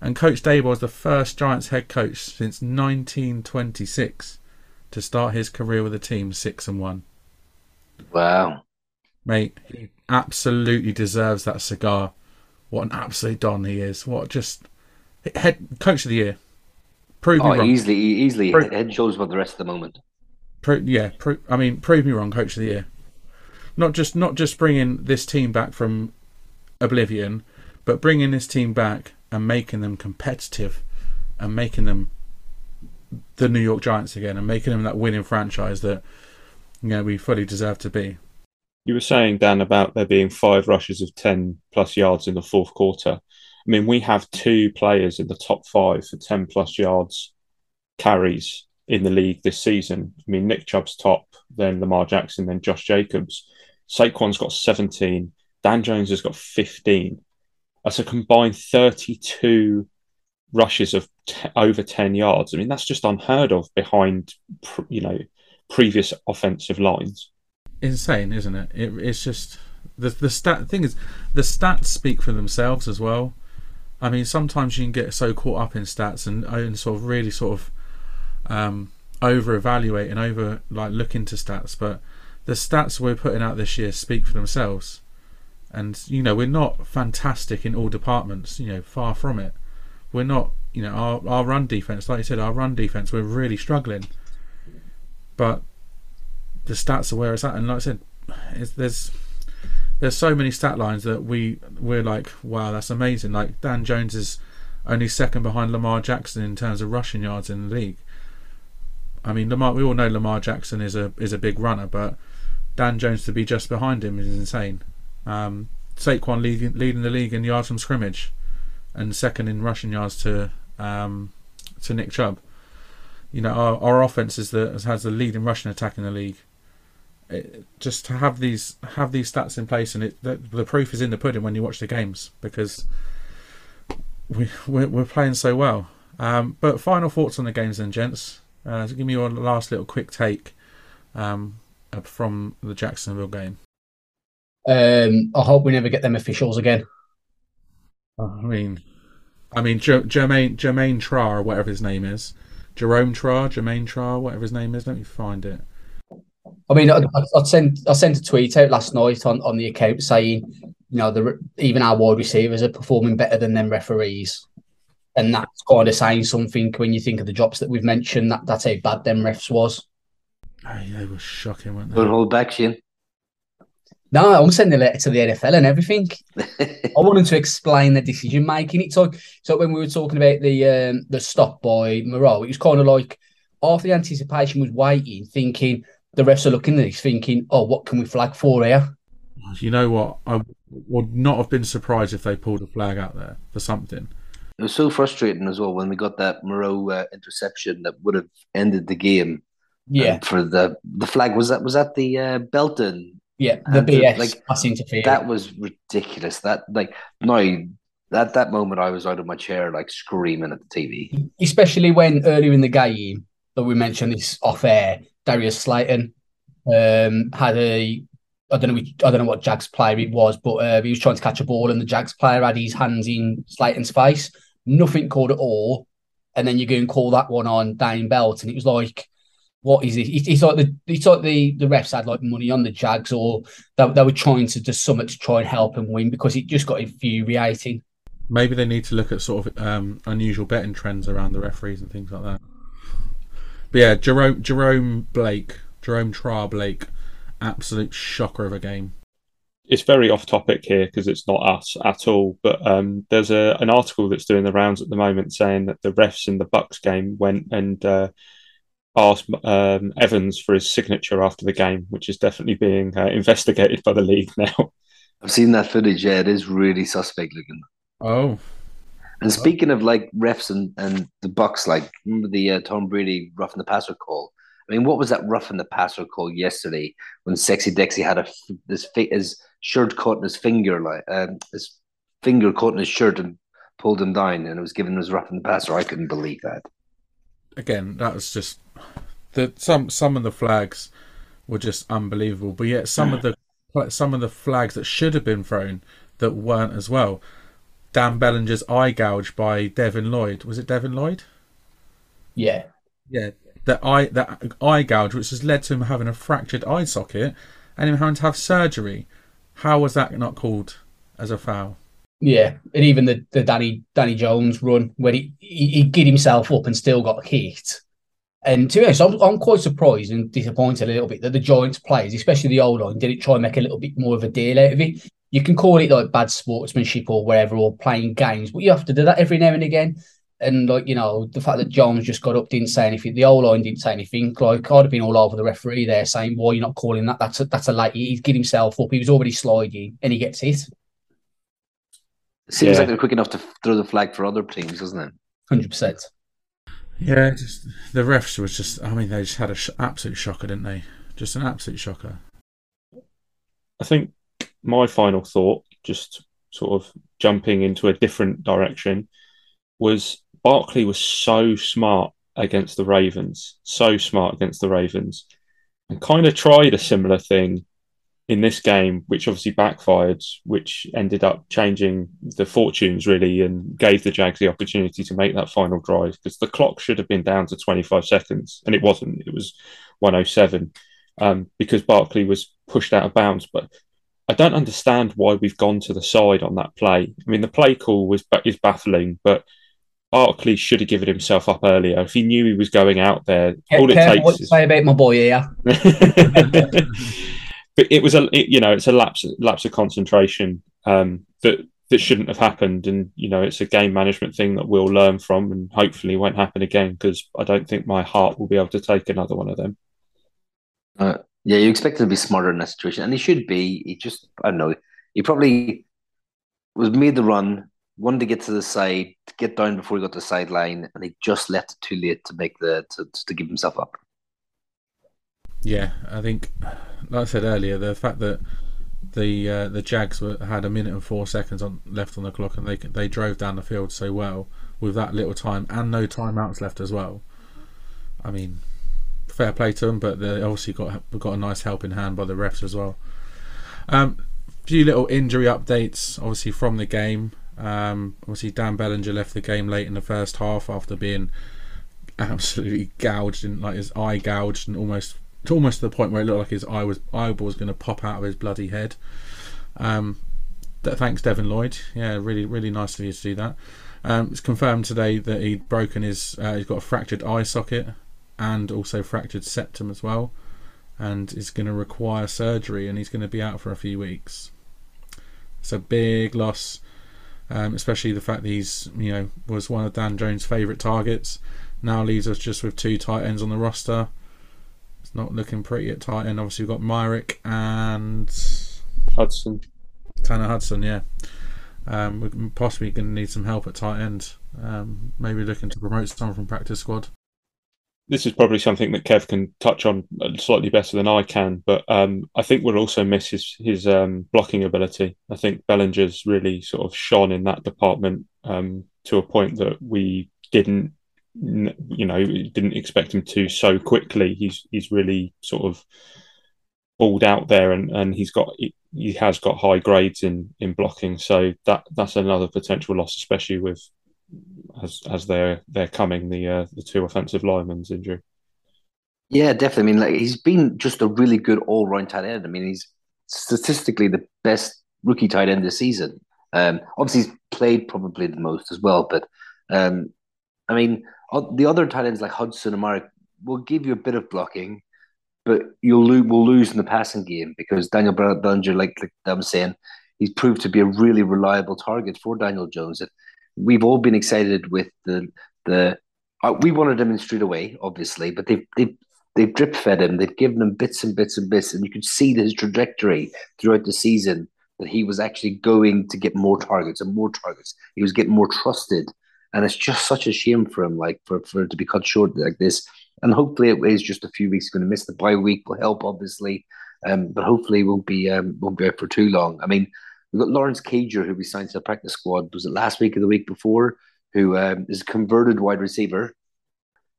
And Coach Daboll was the first Giants head coach since 1926 to start his career with a team six and one.
Wow.
Mate, he absolutely deserves that cigar. What an absolute don he is! What just head coach of the year. Prove me
Oh,
wrong.
easily, easily
Right.
head and shoulders above the rest of the moment.
Pro- yeah, pro- I mean, prove me wrong, coach of the year. Not just not just bringing this team back from oblivion, but bringing this team back and making them competitive, and making them the New York Giants again, and making them that winning franchise that you know we fully deserve to be.
You were saying, Dan, about there being five rushes of 10 plus yards in the fourth quarter. I mean, we have two players in the top five for 10 plus yards carries in the league this season. I mean, Nick Chubb's top, then Lamar Jackson, then Josh Jacobs. Saquon's got 17. Dan Jones has got 15. That's a combined 32 rushes of t- over 10 yards. I mean, that's just unheard of behind, pr- you know, previous offensive lines.
insane, isn't it? it it's just the the stat thing is the stats speak for themselves as well. I mean, sometimes you can get so caught up in stats and, and sort of really sort of um, over evaluate and over like look into stats, but the stats we're putting out this year speak for themselves. And you know, we're not fantastic in all departments. You know, far from it. We're not. You know, our our run defense, like you said, our run defense, we're really struggling. But the stats are where it's at, and like I said, there's there's so many stat lines that we we're like, wow, that's amazing. Like Dan Jones is only second behind Lamar Jackson in terms of rushing yards in the league. I mean, Lamar, we all know Lamar Jackson is a is a big runner, but Dan Jones to be just behind him is insane. Um, Saquon leading, leading the league in yards from scrimmage, and second in rushing yards to um, to Nick Chubb. You know, our, our offense is the has the leading rushing attack in the league, it, just to have these have these stats in place, and it the, the proof is in the pudding when you watch the games because we we're, we're playing so well. Um, but final thoughts on the games, then, gents. Uh, so give me your last little quick take um, from the Jacksonville game.
Um, I hope we never get them officials again.
I mean, I mean, J- Jermaine Jermaine Tra or whatever his name is, Jerome Tra, Jermaine Tra, whatever his name is. Let me find it.
I mean, I, I sent I sent a tweet out last night on, on the account saying, you know, the even our wide receivers are performing better than them referees, and that's kind of saying something when you think of the drops that we've mentioned. That that's how bad them refs was.
Oh, yeah, they were shocking, weren't they?
Don't hold back, Shane.
No, I'm sending a letter to the NFL and everything. I want them to explain the decision making. It's like so when we were talking about the um, the stop by Moreau, it was kind of like half the anticipation was waiting, thinking the refs are looking at this, thinking, "Oh, what can we flag for here?"
You know what? I would not have been surprised if they pulled a flag out there for something.
It was so frustrating as well when we got that Moreau uh, interception that would have ended the game.
Yeah,
And for the the flag was that was that the uh, Belton
yeah, the
and the-
BS
like,
pass interference.
That was ridiculous. That like no, at that moment I was out of my chair like screaming at the TV.
especially when earlier in the game that we mentioned this off air, Darius Slayton um, had a I don't know which, I don't know what Jags player it was, but uh, he was trying to catch a ball and the Jags player had his hands in Slayton's face. Nothing called at all, and then you go and call that one on Dane Belt, and it was like. What is it? It's like the it's like the the refs had like money on the Jags, or they, they were trying to do something to try and help him win because it just got infuriating.
Maybe they need to look at sort of um, unusual betting trends around the referees and things like that. But yeah, Jerome Jerome Blake, Jerome Tra Blake, absolute shocker of a game.
it's very off topic here because it's not us at all. But um, there's a an article that's doing the rounds at the moment saying that the refs in the Bucks game went and uh, asked um, Evans for his signature after the game, which is definitely being uh, investigated by the league now.
I've seen that footage. Yeah, it is really suspect looking.
Oh,
And speaking of like refs and, and the Bucks, like remember the uh, Tom Brady roughing the passer call? I mean, what was that roughing the passer call yesterday when Sexy Dexy had a his, his shirt caught in his finger, like um, his finger caught in his shirt and pulled him down, and it was given as roughing the passer. I couldn't believe that.
again, that was just that some some of the flags were just unbelievable. But yet some of the some of the flags that should have been thrown that weren't as well. Dan Bellinger's eye gouge by Devin Lloyd. Was it Devin Lloyd?
Yeah,
Yeah, that eye that eye gouge, which has led to him having a fractured eye socket and him having to have surgery. How was that not called as a foul?
Yeah, and even the, the Danny Danny Jones run where he, he he himself up and still got hit. And to be honest, I'm, I'm quite surprised and disappointed a little bit that the Giants players, especially the old line, didn't try and make a little bit more of a deal out of it. You can call it like bad sportsmanship or whatever, or playing games, but you have to do that every now and again. And like you know, the fact that Jones just got up, didn't say anything, the old line didn't say anything. Like I'd have been all over the referee there saying, "Why you're not calling that? That's a, that's a late. He's get himself up. He was already sliding, and he gets hit.
Seems
Yeah.
like they're quick enough to throw the flag for other teams, doesn't it?
Hundred percent."
Yeah, just the refs was just. I mean, they just had an sh- absolute shocker, didn't they? Just an absolute shocker.
I think my final thought, just sort of jumping into a different direction, was Barkley was so smart against the Ravens, so smart against the Ravens, and kind of tried a similar thing in this game, which obviously backfired, which ended up changing the fortunes really and gave the Jags the opportunity to make that final drive because the clock should have been down to 25 seconds and it wasn't. It was 107 um, because Barkley was pushed out of bounds. But I don't understand why we've gone to the side on that play. I mean, the play call was is baffling, but Barkley should have given himself up earlier. If he knew he was going out there, all it
Careful what
takes
you
is
say about my boy here.
but it was a it, you know it's a lapse lapse of concentration um, that that shouldn't have happened, and you know it's a game management thing that we'll learn from, and hopefully won't happen again because I don't think my heart will be able to take another one of them.
Uh, yeah, you expect to be smarter in that situation, and he should be. He just, I don't know, he probably was made the run, wanted to get to the side, get down before he got to the sideline, and he just left it too late to make the to, to give himself up.
Yeah, I think, like I said earlier, the fact that the uh, the Jags were, had a minute and four seconds on left on the clock, and they they drove down the field so well with that little time and no timeouts left as well. I mean, fair play to them, but they obviously got got a nice helping hand by the refs as well. Um, few little injury updates, obviously from the game. Um, obviously, Dan Bellinger left the game late in the first half after being absolutely gouged and like his eye gouged and almost almost to the point where it looked like his eye was eyeball was going to pop out of his bloody head. Um, thanks, Devin Lloyd. Yeah, really, really nice of you to do that. Um, it's confirmed today that he'd broken his, uh, he's got a fractured eye socket and also fractured septum as well, and is going to require surgery, and he's going to be out for a few weeks. It's a big loss, um, especially the fact that he's, you know, was one of Dan Jones' favourite targets. Now leaves us just with two tight ends on the roster. It's not looking pretty at tight end. Obviously, we've got Myarick and
Hudson.
Tanner Hudson, yeah. Um, we're possibly going to need some help at tight end. Um, maybe looking to promote someone from practice squad.
This is probably something that Kev can touch on slightly better than I can, but um, I think we'll also miss his his um, blocking ability. I think Bellinger's really sort of shone in that department um, to a point that we didn't, you know, didn't expect him to so quickly. He's he's really sort of balled out there, and, and he's got he has got high grades in in blocking. So that that's another potential loss, especially with as as they're they're coming the uh, the two offensive linemen's injury.
Yeah, definitely. I mean, like he's been just a really good all round tight end. I mean, he's statistically the best rookie tight end this season. Um, obviously, he's played probably the most as well. But um, I mean, the other tight ends like Hudson and Mark will give you a bit of blocking, but you'll lose, will lose in the passing game because Daniel Bellinger, like, like I'm saying, he's proved to be a really reliable target for Daniel Jones. And we've all been excited with the the. Uh, we wanted him in straight away, obviously, but they've they've they've drip fed him. They've given him bits and bits and bits, and you could see his trajectory throughout the season that he was actually going to get more targets and more targets. He was getting more trusted, and it's just such a shame for him, like for for it to be cut short like this and hopefully it is just a few weeks. Going to miss the bye week will help, obviously, um, but hopefully won't be um, won't be out for too long. I mean, we've got Lawrence Cager who we signed to the practice squad. Was it last week or the week before? Who um, is a converted wide receiver,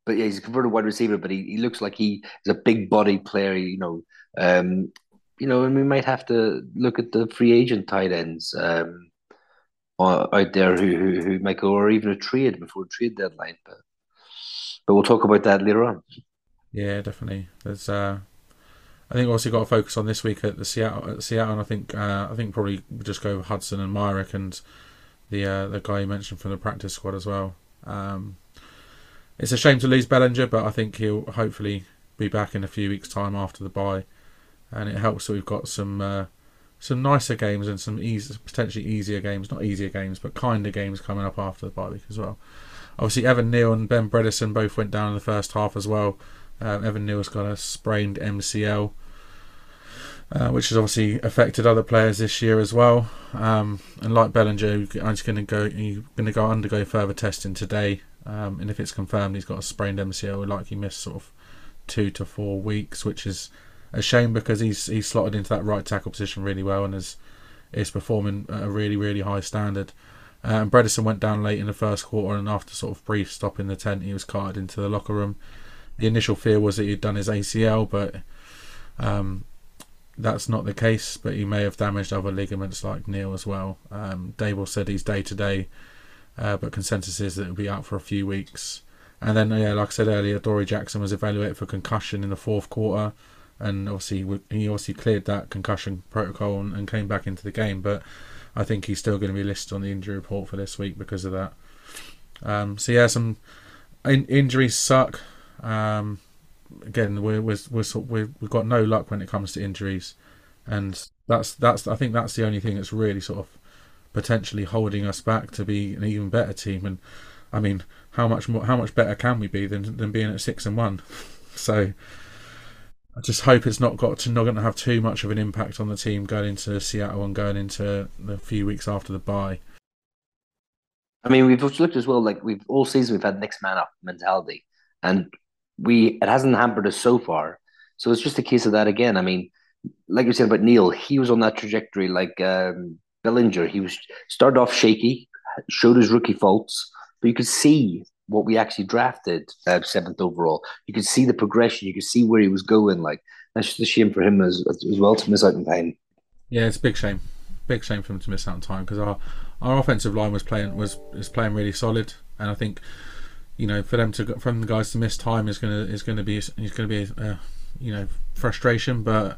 but yeah, he's a converted wide receiver. But he, he looks like he is a big body player. You know, um, you know, and we might have to look at the free agent tight ends um, out there who, who who might go or even a trade before trade deadline. But but we'll talk about that later on.
Yeah, definitely. There's, uh, I think also got to focus on this week at the Seattle. At Seattle, and I think uh, I think probably just go with Hudson and Myarick and the uh, the guy you mentioned from the practice squad as well. Um, it's a shame to lose Bellinger, but I think he'll hopefully be back in a few weeks' time after the bye, and it helps that we've got some uh, some nicer games and some easy, potentially easier games, not easier games, but kinder games coming up after the bye week as well. Obviously, Evan Neal and Ben Bredeson both went down in the first half as well. Um, Evan Neal's got a sprained MCL, uh, which has obviously affected other players this year as well. Um, and like Bellinger, I'm going to go. He's going to go undergo further testing today, um, and if it's confirmed he's got a sprained MCL, we'll likely miss sort of two to four weeks, which is a shame because he's he's slotted into that right tackle position really well and is is performing at a really really high standard. And Bredeson went down late in the first quarter, and after sort of brief stop in the tent, he was carted into the locker room. The initial fear was that he'd done his ACL, but um, that's not the case. But he may have damaged other ligaments like Neal as well. Um, Daboll said he's day to day, uh, but consensus is that he'll be out for a few weeks. And then, yeah, like I said earlier, Dory Jackson was evaluated for concussion in the fourth quarter, and obviously he obviously cleared that concussion protocol and, and came back into the game, but I think he's still going to be listed on the injury report for this week because of that. Um, so yeah, some in- injuries suck. Um, again, we're, we're, we're, we've got no luck when it comes to injuries, and that's that's I think that's the only thing that's really sort of potentially holding us back to be an even better team. And I mean, how much more, how much better can we be than than being at six and one? so I just hope it's not got to not going to have too much of an impact on the team going into Seattle and going into the few weeks after the bye.
I mean, we've looked as well. Like we've all season, we've had next man up mentality, and we it hasn't hampered us so far. So it's just a case of that again. I mean, like you said about Neal, he was on that trajectory. Like um, Bellinger, he was started off shaky, showed his rookie faults, but you could see what we actually drafted uh, seventh overall. You could see the progression. You could see where he was going. Like that's just a shame for him as as well to miss out in time.
Yeah, it's a big shame. Big shame for him to miss out on time because our our offensive line was playing was is playing really solid, and I think you know for them to from the guys to miss time is gonna is gonna be is gonna be uh, you know frustration, but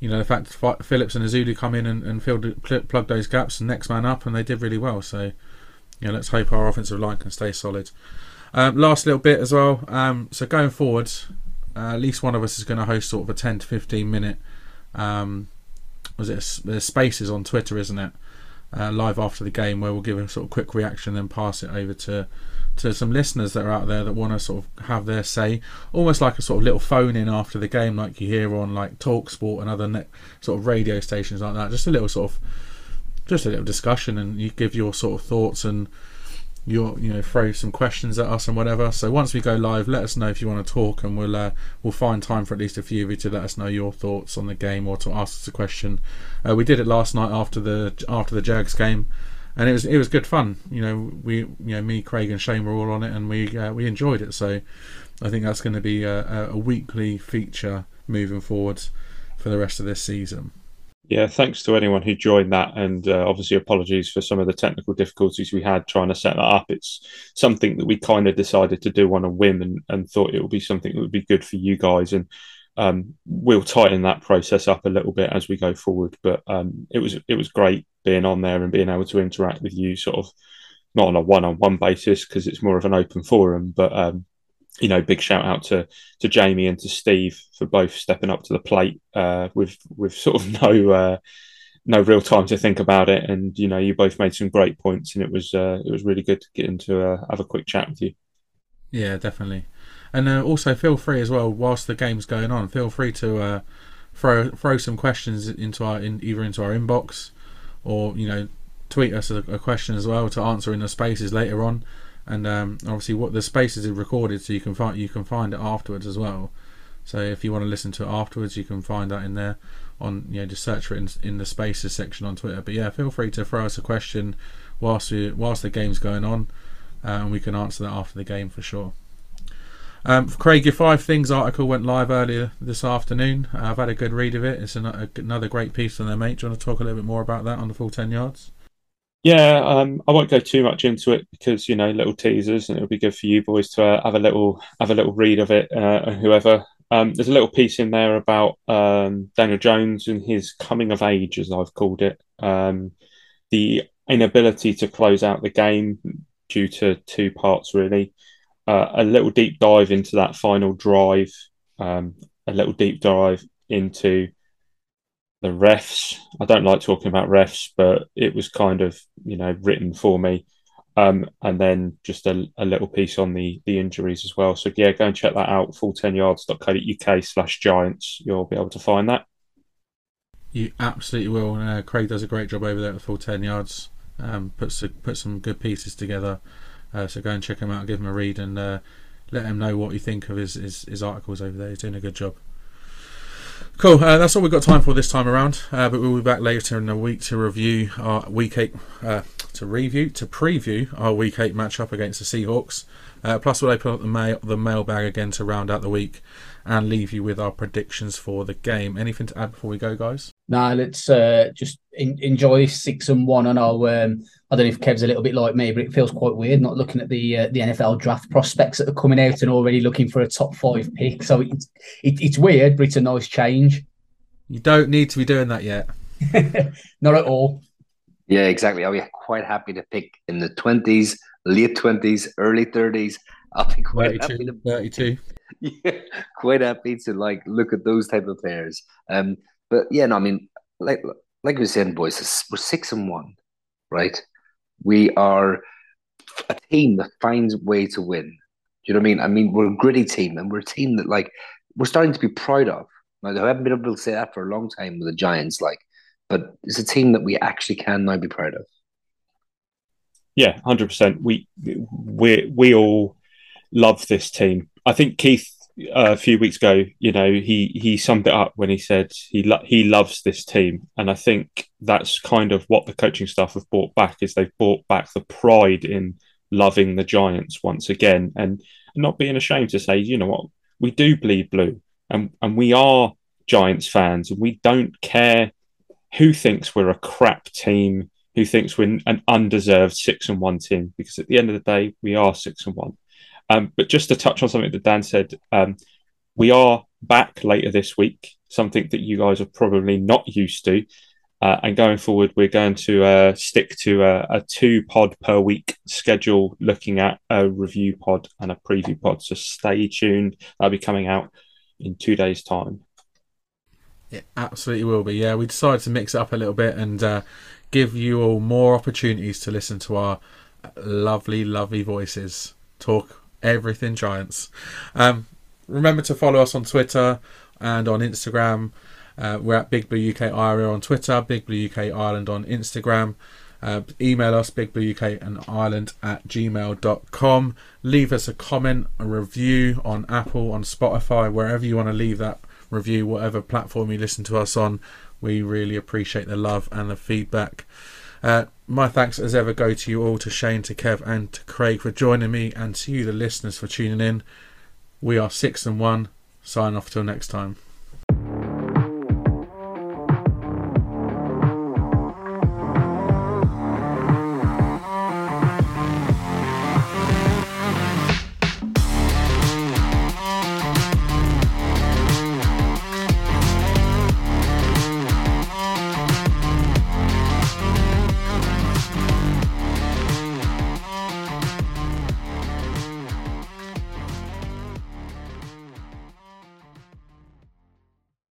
you know the fact that Phillips and Ezeudu come in and, and filled plug those gaps and next man up, and they did really well. So you know let's hope our offensive line can stay solid. Um, last little bit as well. Um, so going forward, uh, at least one of us is going to host sort of a ten to fifteen minute. Um, was it spaces on Twitter, isn't it? Uh, live after the game where we'll give a sort of quick reaction, then pass it over to to some listeners that are out there that want to sort of have their say, almost like a sort of little phone in after the game, like you hear on like Talksport and other sort of radio stations like that. Just a little sort of, just a little discussion, and you give your sort of thoughts and your you know throw some questions at us and whatever. So once we go live, let us know if you want to talk, and we'll uh, we'll find time for at least a few of you to let us know your thoughts on the game or to ask us a question. Uh, we did it last night after the after the Jags game and it was it was good fun. You know, we you know me, Craig, and Shane were all on it, and we uh, we enjoyed it. So I think that's going to be a, a weekly feature moving forward for the rest of this season.
Yeah, thanks to anyone who joined that, and uh, obviously apologies for some of the technical difficulties we had trying to set that up. It's something that we kind of decided to do on a whim, and, and thought it would be something that would be good for you guys. And um, we'll tighten that process up a little bit as we go forward. But um, it was it was great being on there and being able to interact with you, sort of not on a one-on-one basis because it's more of an open forum. But um, you know, big shout out to to Jamie and to Steve for both stepping up to the plate uh, with with sort of no. Uh, no real time to think about it, and you know you both made some great points, and it was uh, it was really good to get into uh, have a quick chat with you.
Yeah, definitely. And uh, also feel free as well, whilst the game's going on, feel free to uh, throw throw some questions into our in, either into our inbox or you know tweet us a, a question as well to answer in the spaces later on. And um, obviously, what the spaces is recorded, so you can find you can find it afterwards as well. So if you want to listen to it afterwards, you can find that in there. On you know, just search for it in, in the spaces section on Twitter. But yeah, feel free to throw us a question whilst we, whilst the game's going on, uh, and we can answer that after the game for sure. Um, Craig, your five things article went live earlier this afternoon. Uh, I've had a good read of it. It's an, a, another great piece from there, mate. Do you want to talk a little bit more about that on the full ten yards?
Yeah, um, I won't go too much into it because you know little teasers, and it'll be good for you boys to uh, have a little have a little read of it. Uh, whoever, um, there's a little piece in there about um, Daniel Jones and his coming of age, as I've called it. Um, the inability to close out the game due to two parts, really a little deep dive into that final drive, um, a little deep dive into the refs. I don't like talking about refs, but it was kind of you know written for me. Um, and then just a, a, little piece on the the injuries as well. So yeah, go and check that out. Full10yards.co.uk slash giants. You'll be able to find that.
You absolutely will. Uh, Craig does a great job over there at full ten yards. Um, puts put some good pieces together. Uh, so go and check him out, give him a read, and uh, let him know what you think of his, his, his, articles over there. He's doing a good job. Cool. Uh, that's all we've got time for this time around. Uh, but we'll be back later in the week to review our week eight, uh, to review, to preview our week eight matchup against the Seahawks. Plus, we'll open up the mail, the mailbag again to round out the week and leave you with our predictions for the game. Anything to add before we go, guys?
Nah, let's uh, just in, enjoy six and one. And I'll, um, I don't know if Kev's a little bit like me, but it feels quite weird not looking at the uh, the NFL draft prospects that are coming out and already looking for a top five pick. So it's it, it's weird, but it's a nice change.
You don't need to be doing that yet.
not at all.
Yeah, exactly. I'll be quite happy to pick in the twenties, late twenties, early thirties. I'll be quite 32, happy to
32.
yeah, quite happy to like look at those type of players. Um, but yeah, no, I mean, like like we said, boys, we're six and one, right? We are a team that finds a way to win. Do you know what I mean? I mean, we're a gritty team, and we're a team that like we're starting to be proud of. Now, I haven't been able to say that for a long time with the Giants, like, but it's a team that we actually can now be proud of.
Yeah, hundred percent. We we we all love this team. I think Keith a few weeks ago, you know, he he summed it up when he said he lo- he loves this team, and I think that's kind of what the coaching staff have brought back is they've brought back the pride in loving the Giants once again, and not being ashamed to say, you know what, we do bleed blue, and and we are Giants fans, and we don't care who thinks we're a crap team, who thinks we're an undeserved six and one team, because at the end of the day, we are six and one. Um, but just to touch on something that Dan said, um, we are back later this week, something that you guys are probably not used to. Uh, and going forward, we're going to uh, stick to a, a, two pod per week schedule, looking at a review pod and a preview pod. So stay tuned. That'll be coming out in two days' time.
It absolutely will be. Yeah, we decided to mix it up a little bit and uh, give you all more opportunities to listen to our lovely, lovely voices talk everything Giants. Um, remember to follow us on Twitter and on Instagram. Uh, we're at Big Blue UK Ira on Twitter, Big Blue UK Ireland on Instagram. Uh, email us Big Blue UK and Ireland at gmail.com. Leave us a comment, a review on Apple, on Spotify, wherever you want to leave that review, whatever platform you listen to us on. We really appreciate the love and the feedback. Uh, my thanks as ever go to you all, to Shane, to Kev, and to Craig for joining me, and to you, the listeners, for tuning in. We are six and one. Sign off till next time.